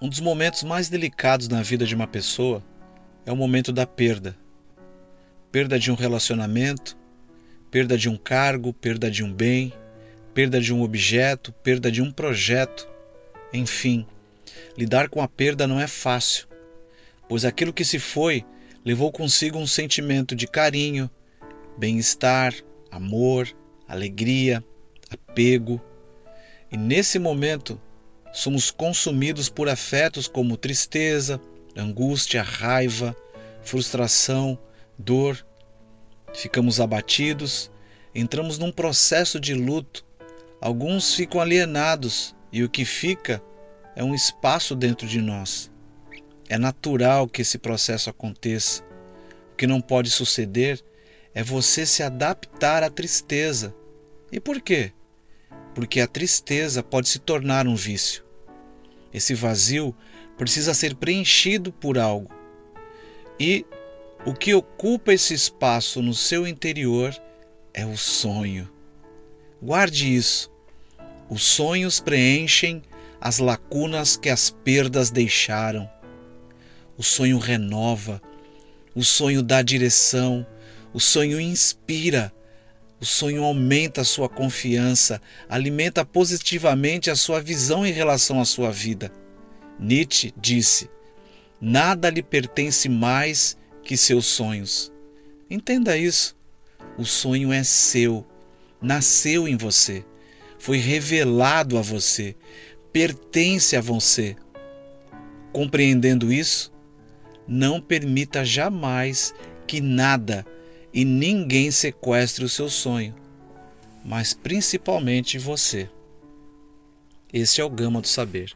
Um dos momentos mais delicados na vida de uma pessoa é o momento da perda. Perda de um relacionamento, perda de um cargo, perda de um bem, perda de um objeto, perda de um projeto. Enfim, lidar com a perda não é fácil, pois aquilo que se foi levou consigo um sentimento de carinho, bem-estar, amor, alegria, apego. E nesse momento somos consumidos por afetos como tristeza, angústia, raiva, frustração, dor. Ficamos abatidos, entramos num processo de luto. Alguns ficam alienados e o que fica é um espaço dentro de nós. É natural que esse processo aconteça. O que não pode suceder é você se adaptar à tristeza. E por quê? porque a tristeza pode se tornar um vício. Esse vazio precisa ser preenchido por algo. E o que ocupa esse espaço no seu interior é o sonho. Guarde isso. Os sonhos preenchem as lacunas que as perdas deixaram. O sonho renova, o sonho dá direção, o sonho inspira, o sonho aumenta a sua confiança, alimenta positivamente a sua visão em relação à sua vida. Nietzsche disse: Nada lhe pertence mais que seus sonhos. Entenda isso. O sonho é seu, nasceu em você, foi revelado a você, pertence a você. Compreendendo isso, não permita jamais que nada e ninguém sequestre o seu sonho, mas principalmente você. Esse é o Gama do Saber.